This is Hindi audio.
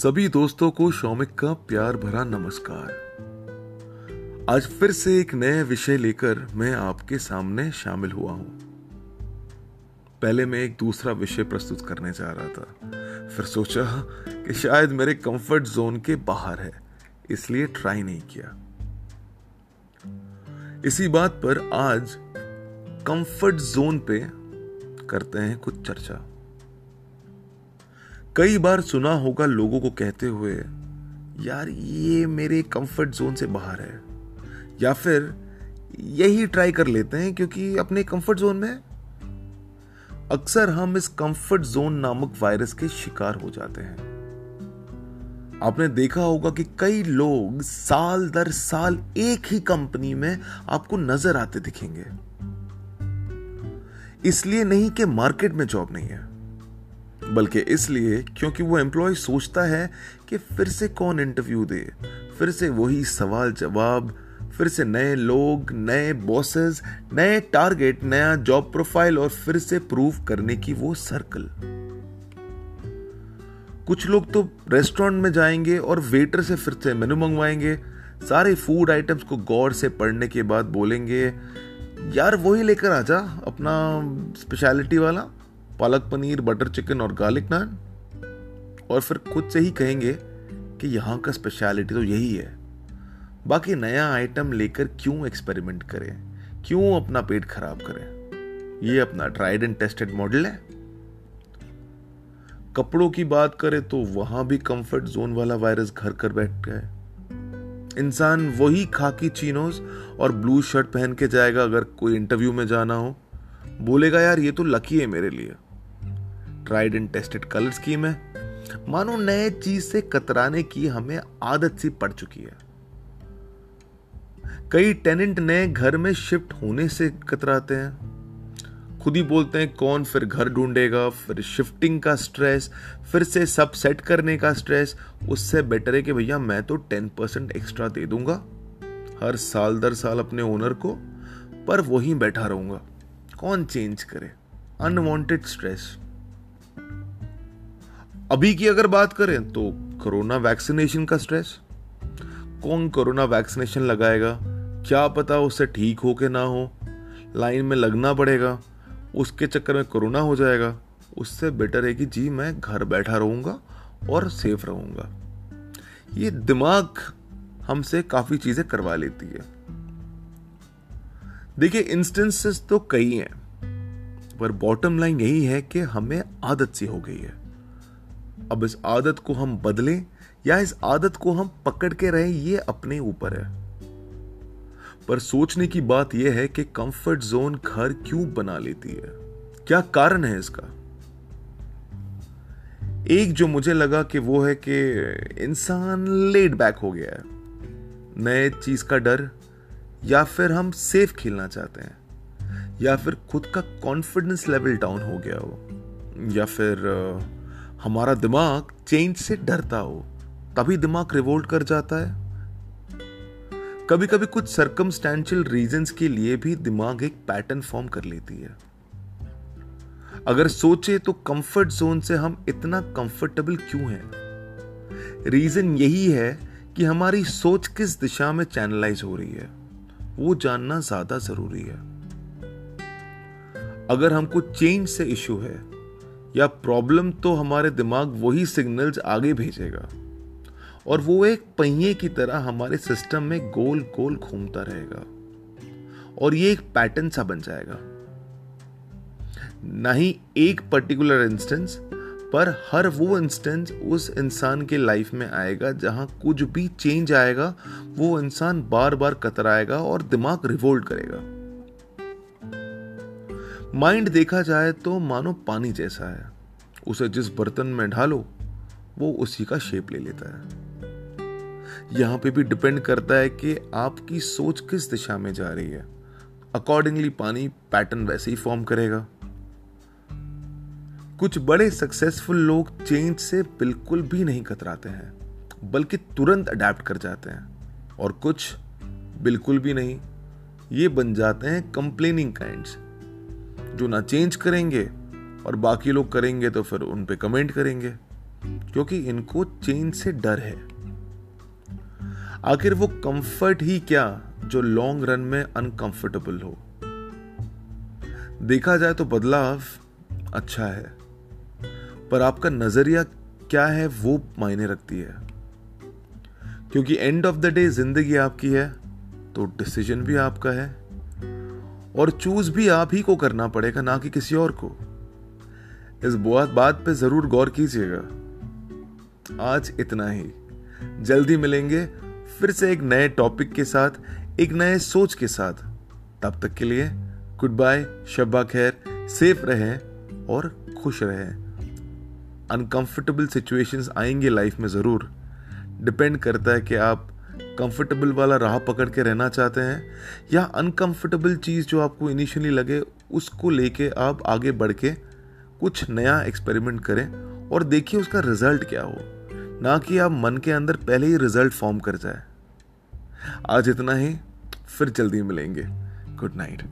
सभी दोस्तों को शौमिक का प्यार भरा नमस्कार। आज फिर से एक नए विषय लेकर मैं आपके सामने शामिल हुआ हूँ। पहले मैं एक दूसरा विषय प्रस्तुत करने जा रहा था। फिर सोचा कि शायद मेरे कंफर्ट जोन के बाहर है, इसलिए ट्राई नहीं किया। इसी बात पर आज कंफर्ट जोन पे करते हैं कुछ चर्चा। कई बार सुना होगा लोगों को कहते हुए, यार, ये मेरे कंफर्ट जोन से बाहर है। या फिर, यही ट्राई कर लेते हैं क्योंकि अपने कंफर्ट जोन में अक्सर हम इस कंफर्ट जोन नामक वायरस के शिकार हो जाते हैं। आपने देखा होगा कि कई लोग साल दर साल एक ही कंपनी में आपको नज़र आते दिखेंगे। इसलिए नहीं कि मार्केट में जॉब नहीं है। बल्कि इसलिए क्योंकि वो एम्प्लॉय सोचता है कि फिर से कौन इंटरव्यू दे? फिर से वही सवाल जवाब, फिर से नए लोग, नए बॉसेस नए टारगेट नया जॉब प्रोफ़ाइल और फिर से प्रूव करने की वो सर्कल कुछ लोग तो रेस्टोरेंट में जाएँगे और वेटर से फिर से मेनू मंगवाएँगे। सारे फ़ूड आइटम्स को गौर से पढ़ने के बाद बोलेंगे, यार वही लेकर आ जा अपना स्पेशलिटी वाला। पालक पनीर बटर चिकन और गार्लिक नान और फिर खुद से ही कहेंगे कि यहाँ का स्पेशलिटी तो यही है। बाकी नया आइटम लेकर क्यों एक्सपेरिमेंट करें? क्यों अपना पेट खराब करें? ये अपना ट्राइड एंड टेस्टेड मॉडल है। कपड़ों की बात करें तो वहाँ भी कंफर्ट जोन वाला वायरस घर कर बैठ गया इंसान वही खाकी चीनोस और ब्लू शर्ट पहन के जाएगा अगर कोई इंटरव्यू में जाना हो। बोलेगा, यार, ये तो लकी है मेरे लिए। Tried and tested colour scheme है। मानो नए चीज़ से कतराने की हमें आदत सी पड़ चुकी है। कई टेनेंट नए घर में शिफ्ट होने से कतराते हैं। खुद ही बोलते हैं, कौन फिर घर ढूंढेगा? फिर शिफ्टिंग का स्ट्रेस फिर से सब सेट करने का स्ट्रेस उससे बेटर है कि भैया मैं तो टेन परसेंट एक्स्ट्रा दे दूँगा। हर साल दर साल अपने ओनर को, पर वहीं बैठा रहूँगा। कौन चेंज करे? अनवांटेड स्ट्रेस अभी की अगर बात करें तो कोरोना वैक्सीनेशन का स्ट्रेस कौन कोरोना वैक्सीनेशन लगाएगा? क्या पता उससे ठीक हो के ना हो? लाइन में लगना पड़ेगा। उसके चक्कर में कोरोना हो जाएगा। उससे बेटर है कि जी, मैं घर बैठा रहूँगा और सेफ़ रहूँगा। ये दिमाग हमसे काफ़ी चीज़ें करवा लेती है। देखिए इंस्टेंसेस तो कई हैं, पर बॉटम लाइन यही है कि हमें आदत सी हो गई है। अब इस आदत को हम बदलें या इस आदत को हम पकड़ के रहें, ये अपने ऊपर है। पर सोचने की बात यह है कि कंफर्ट जोन घर क्यों बना लेती है? क्या कारण है इसका? एक जो मुझे लगा कि वो है कि इंसान लेड बैक हो गया है। नए चीज़ का डर, या फिर हम सेफ़ खेलना चाहते हैं, या फिर खुद का कॉन्फिडेंस लेवल डाउन हो गया हो, या फिर हमारा दिमाग चेंज से डरता हो, तभी दिमाग रिवोल्ट कर जाता है। कभी कभी कुछ सरकमस्टेंशियल रीजंस के लिए भी दिमाग एक पैटर्न फॉर्म कर लेती है। अगर सोचे तो कंफर्ट जोन से हम इतना कंफर्टेबल क्यों हैं? रीजन यही है कि हमारी सोच किस दिशा में चैनलाइज हो रही है, वो जानना ज़्यादा ज़रूरी है। अगर हमको चेंज से इशू है या प्रॉब्लम तो हमारे दिमाग वही सिग्नल्स आगे भेजेगा। और वो एक पहिए की तरह हमारे सिस्टम में गोल गोल घूमता रहेगा। और ये एक पैटर्न सा बन जाएगा। ना ही एक पर्टिकुलर इंस्टेंस पर हर वो इंस्टेंस उस इंसान के लाइफ में आएगा, जहाँ कुछ भी चेंज आएगा, वो इंसान बार बार कतराएगा और दिमाग रिवोल्ट करेगा। माइंड देखा जाए तो मानो पानी जैसा है। उसे जिस बर्तन में ढालो, वो उसी का शेप ले लेता है। यहाँ पे भी डिपेंड करता है कि आपकी सोच किस दिशा में जा रही है। अकॉर्डिंगली पानी पैटर्न वैसे ही फॉर्म करेगा। कुछ बड़े सक्सेसफुल लोग चेंज से बिल्कुल भी नहीं कतराते हैं, बल्कि तुरंत अडेप्ट कर जाते हैं। और कुछ बिल्कुल भी नहीं, ये बन जाते हैं कंप्लेनिंग काइंड्स ना चेंज करेंगे और बाकी लोग करेंगे तो फिर उन पे कमेंट करेंगे क्योंकि इनको चेंज से डर है। आखिर वो कंफर्ट ही क्या जो लॉन्ग रन में अनकंफर्टेबल हो? देखा जाए तो बदलाव अच्छा है, पर आपका नज़रिया क्या है वो मायने रखती है। क्योंकि एंड ऑफ़ द डे ज़िंदगी आपकी है तो डिसीज़न भी आपका है। और चूज़ भी आप ही को करना पड़ेगा, ना कि किसी और को। इस बात पे ज़रूर गौर कीजिएगा। आज इतना ही। जल्दी मिलेंगे फिर से एक नए टॉपिक के साथ, एक नए सोच के साथ। तब तक के लिए गुड बाय शब्बा खैर। सेफ़ रहें और खुश रहें। अनकंफर्टेबल सिचुएशंस आएँगे लाइफ में ज़रूर। डिपेंड करता है कि आप कंफर्टेबल वाला राह पकड़ के रहना चाहते हैं, या अनकंफर्टेबल चीज़ जो आपको इनिशियली लगे, उसको लेके आप आगे बढ़ के कुछ नया एक्सपेरिमेंट करें और देखिए उसका रिज़ल्ट क्या हो। ना कि आप मन के अंदर पहले ही रिज़ल्ट फॉर्म कर जाए। आज इतना ही, फिर जल्दी मिलेंगे। Good night